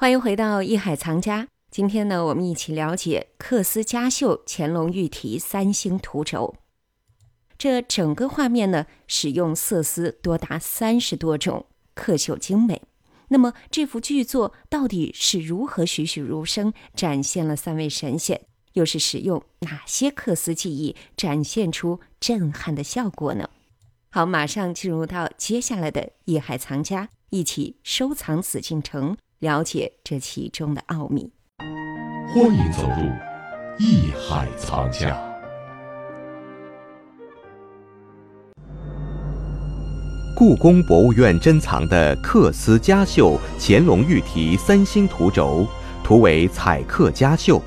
欢迎回到艺海藏家。今天呢，我们一起了解缂丝家绣乾隆御题三星图轴。这整个画面呢，使用色丝多达三十多种，刻绣精美。那么，这幅巨作到底是如何栩栩如生展现了三位神仙？又是使用哪些缂丝技艺展现出震撼的效果呢？好，马上进入到接下来的艺海藏家，一起收藏紫禁城。了解这其中的奥秘。欢迎走入艺海藏家。故宫博物院珍藏的缂丝家绣乾隆御题三星图轴，图为彩刻家绣，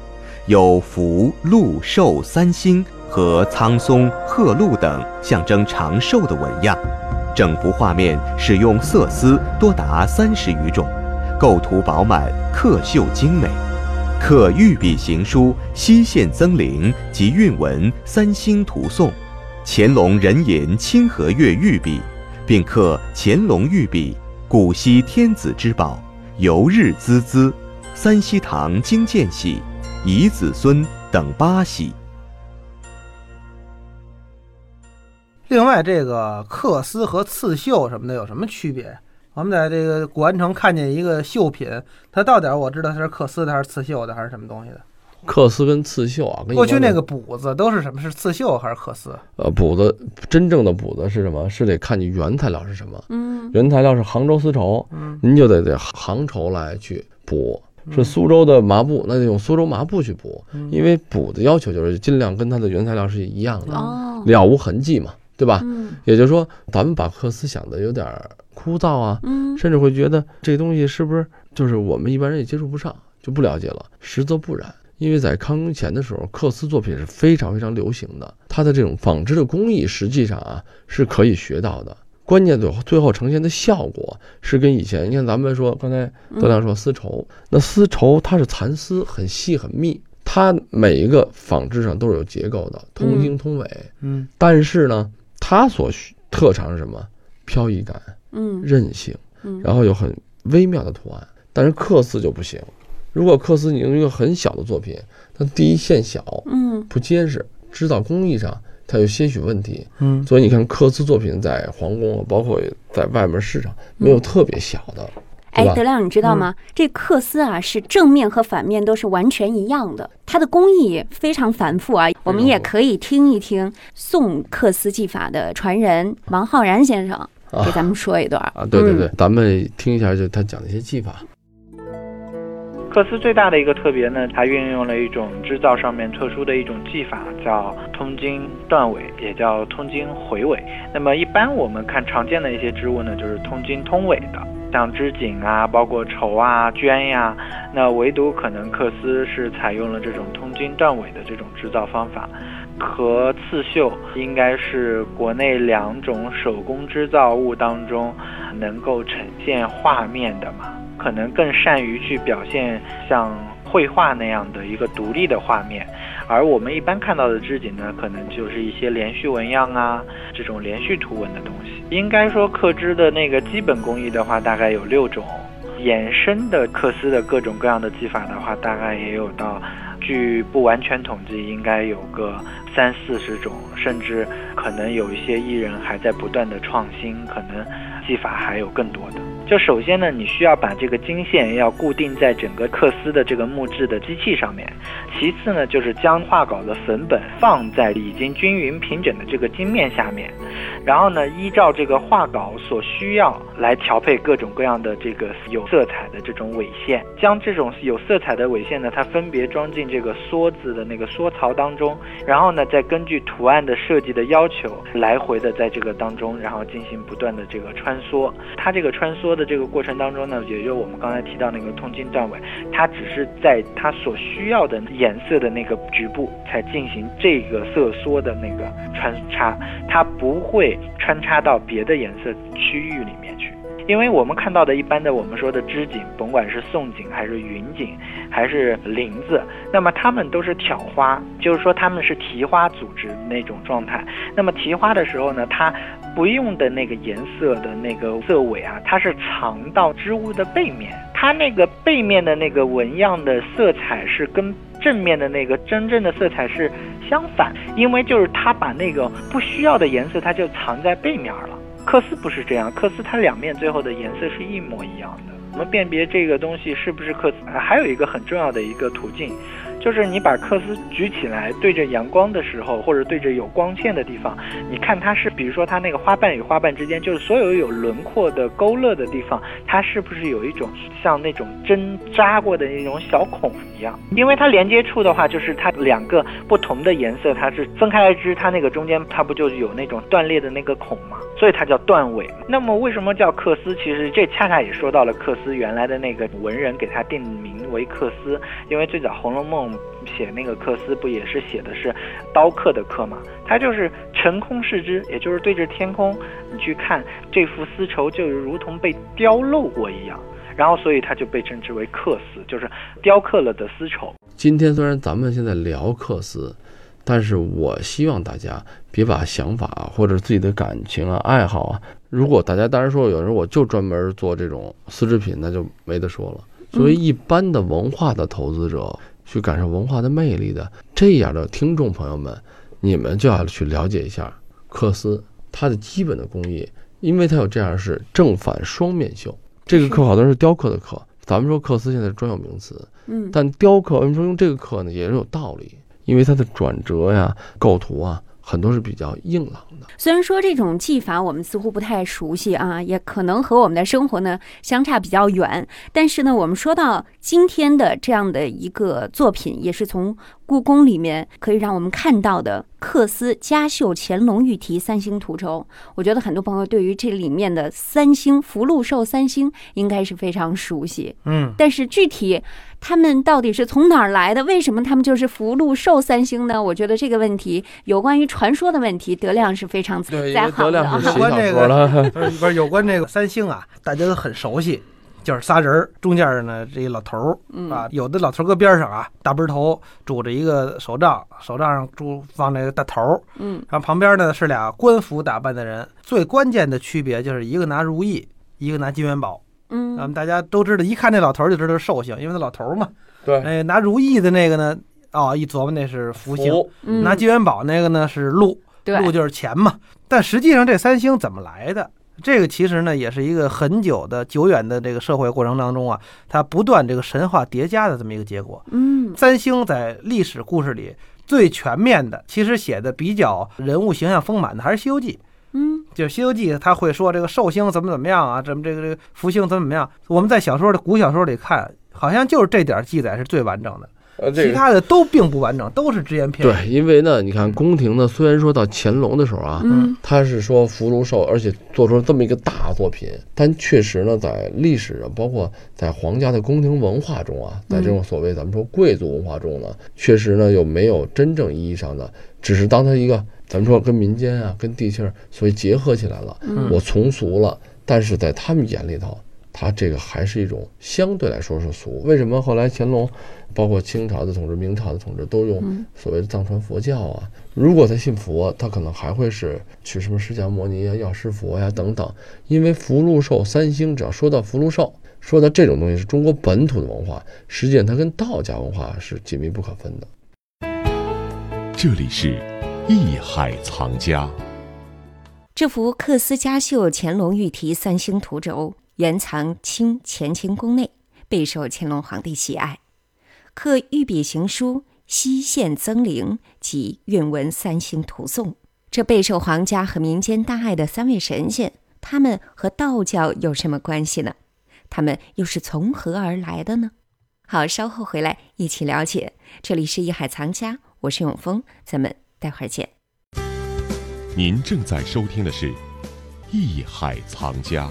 有福、禄、寿三星和苍松、鹤鹿等象征长寿的纹样。整幅画面使用色丝多达三十余种。构图饱满，刻绣精美，刻御笔行书、西线增灵及韵文三星图颂，乾隆壬寅清和月御笔，并刻乾隆御笔，古稀天子之宝，游日孜孜，三希堂经见喜，遗子孙等八喜。另外，这个缂丝和刺绣什么的有什么区别？我们在这个古玩城看见一个绣品，它到底我知道它是缂丝的还是刺绣的还是什么东西的？缂丝跟刺绣啊，过去那个补子都是什么？是刺绣还是缂丝？呃，补子真正的补子是什么？是得看你原材料是什么。嗯，原材料是杭州丝绸，嗯，您就得得杭绸来去补；是苏州的麻布，那就用苏州麻布去补。因为补的要求就是尽量跟它的原材料是一样的，了无痕迹嘛，对吧？嗯，也就是说，咱们把缂丝想的有点。枯燥啊，嗯，甚至会觉得这东西是不是就是我们一般人也接触不上，就不了解了。实则不然，因为在康雍乾的时候，缂丝作品是非常非常流行的，它的这种纺织的工艺实际上啊是可以学到的。关键最后最后呈现的效果是跟以前，你看咱们说刚才德亮说丝绸，那丝绸它是蚕丝，很细很密，它每一个纺织上都是有结构的，通经通纬，嗯，但是呢，它所需特长是什么？飘逸感。嗯，韧性，嗯，然后有很微妙的图案，但是缂丝就不行。如果缂丝你用一个很小的作品，它第一线小，嗯，不结实，制造工艺上它有些许问题，嗯，所以你看缂丝作品在皇宫，包括在外面市场，没有特别小的。哎，德亮，你知道吗？这缂丝啊，是正面和反面都是完全一样的，它的工艺非常繁复啊。我们也可以听一听宋缂丝技法的传人王浩然先生。给咱们说一段啊，对对对，咱们听一下，就他讲的一些技法。缂丝最大的一个特别呢，它运用了一种织造上面特殊的一种技法，叫通经断纬，也叫通经回纬。那么一般我们看常见的一些织物呢，就是通经通纬的，像织锦啊，包括绸啊、绢呀，那唯独可能缂丝是采用了这种通经断纬的这种织造方法。和刺绣应该是国内两种手工织造物当中能够呈现画面的嘛，可能更善于去表现像绘画那样的一个独立的画面，而我们一般看到的织锦呢，可能就是一些连续纹样啊，这种连续图文的东西。应该说刻织的那个基本工艺的话，大概有六种，衍生的刻丝的各种各样的技法的话，大概也有到。据不完全统计，应该有个三四十种，甚至可能有一些艺人还在不断的创新，可能技法还有更多的。就首先呢，你需要把这个经线要固定在整个克丝的这个木质的机器上面。其次呢，就是将画稿的粉本放在已经均匀平整的这个经面下面，然后呢，依照这个画稿所需要来调配各种各样的这个有色彩的这种纬线，将这种有色彩的纬线呢，它分别装进这个梭子的那个梭槽当中，然后呢，再根据图案的设计的要求，来回的在这个当中，然后进行不断的这个穿梭。它这个穿梭的这个过程当中呢，也就我们刚才提到那个通经断尾，它只是在它所需要的颜色的那个局部才进行这个色缩的那个穿插，它不会穿插到别的颜色区域里面去。因为我们看到的一般的我们说的织锦，甭管是宋锦还是云锦还是林子，那么它们都是挑花，就是说它们是提花组织那种状态。那么提花的时候呢，它不用的那个颜色的那个色尾啊，它是藏到织物的背面，它那个背面的那个纹样的色彩是跟正面的那个真正的色彩是相反，因为就是它把那个不需要的颜色，它就藏在背面了。克斯不是这样，克斯它两面最后的颜色是一模一样的。我们辨别这个东西是不是克斯，还有一个很重要的一个途径。就是你把缂丝举起来，对着阳光的时候，或者对着有光线的地方，你看它是，比如说它那个花瓣与花瓣之间，就是所有有轮廓的勾勒的地方，它是不是有一种像那种针扎过的那种小孔一样？因为它连接处的话，就是它两个不同的颜色，它是分开来织，它那个中间它不就有那种断裂的那个孔吗？所以它叫断尾。那么为什么叫缂丝？其实这恰恰也说到了缂丝原来的那个文人给它定名为缂丝，因为最早《红楼梦》。写那个缂丝不也是写的是刀刻的刻嘛？它就是成空视之，也就是对着天空，你去看这幅丝绸，就如同被雕镂过一样。然后，所以它就被称之为缂丝，就是雕刻了的丝绸。今天虽然咱们现在聊缂丝，但是我希望大家别把想法或者自己的感情啊、爱好啊，如果大家当然说有人我就专门做这种丝织品，那就没得说了。作为一般的文化的投资者。去感受文化的魅力的这样的听众朋友们，你们就要去了解一下缂丝它的基本的工艺，因为它有这样是正反双面绣。这个刻好多是雕刻的刻，咱们说缂丝现在是专有名词，嗯，但雕刻为什么说用这个刻呢？也是有道理，因为它的转折呀、构图啊。很多是比较硬朗的。虽然说这种技法我们似乎不太熟悉啊，也可能和我们的生活呢相差比较远。但是呢，我们说到今天的这样的一个作品，也是从故宫里面可以让我们看到的缂丝嘉绣乾隆御题三星图轴。我觉得很多朋友对于这里面的三星福禄寿三星应该是非常熟悉。嗯，但是具体。他们到底是从哪儿来的？为什么他们就是福禄寿三星呢？我觉得这个问题有关于传说的问题，德亮是非常在行的。有关这个不是 有关这个三星啊，大家都很熟悉，就是仨人儿，中间呢这一老头儿啊，有的老头搁边上啊，大背头拄着一个手杖，手杖上拄放那个大头儿，嗯，然后旁边呢是俩官服打扮的人，最关键的区别就是一个拿如意，一个拿金元宝。嗯，咱们大家都知道，一看这老头就知道是寿星，因为他老头嘛。对，哎，拿如意的那个呢，哦，一琢磨那是福星；拿金元宝那个呢是禄，禄就是钱嘛。但实际上这三星怎么来的？这个其实呢也是一个很久的、久远的这个社会过程当中啊，它不断这个神话叠加的这么一个结果。嗯，三星在历史故事里最全面的，其实写的比较人物形象丰满的还是《西游记》。嗯，就是《西游记》，他会说这个寿星怎么怎么样啊，怎么这个这个福星怎么怎么样？我们在小说的古小说里看，好像就是这点记载是最完整的，呃，其他的都并不完整，都是只言片语。对，因为呢，你看宫廷呢，虽然说到乾隆的时候啊，嗯，他是说福禄寿，而且做出了这么一个大作品，但确实呢，在历史上，包括在皇家的宫廷文化中啊，在这种所谓咱们说贵族文化中呢，确实呢，又没有真正意义上的，只是当他一个。咱们说跟民间啊，跟地气儿，所以结合起来了。我从俗了，但是在他们眼里头，他这个还是一种相对来说是俗。为什么后来乾隆，包括清朝的统治、明朝的统治都用所谓的藏传佛教啊？如果他信佛，他可能还会是取什么释迦牟尼啊、药师佛呀等等。因为福禄寿三星，只要说到福禄寿，说到这种东西是中国本土的文化，实际上它跟道家文化是紧密不可分的。这里是。艺海藏家，这幅缂丝嘉绣乾隆御题三星图轴原藏清乾清宫内，备受乾隆皇帝喜爱。刻御笔行书、西线增灵及韵文三星图颂。这备受皇家和民间大爱的三位神仙，他们和道教有什么关系呢？他们又是从何而来的呢？好，稍后回来一起了解。这里是艺海藏家，我是永峰，咱们。待会儿见。您正在收听的是《艺海藏家》。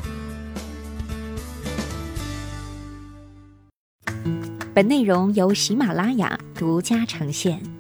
本内容由喜马拉雅独家呈现。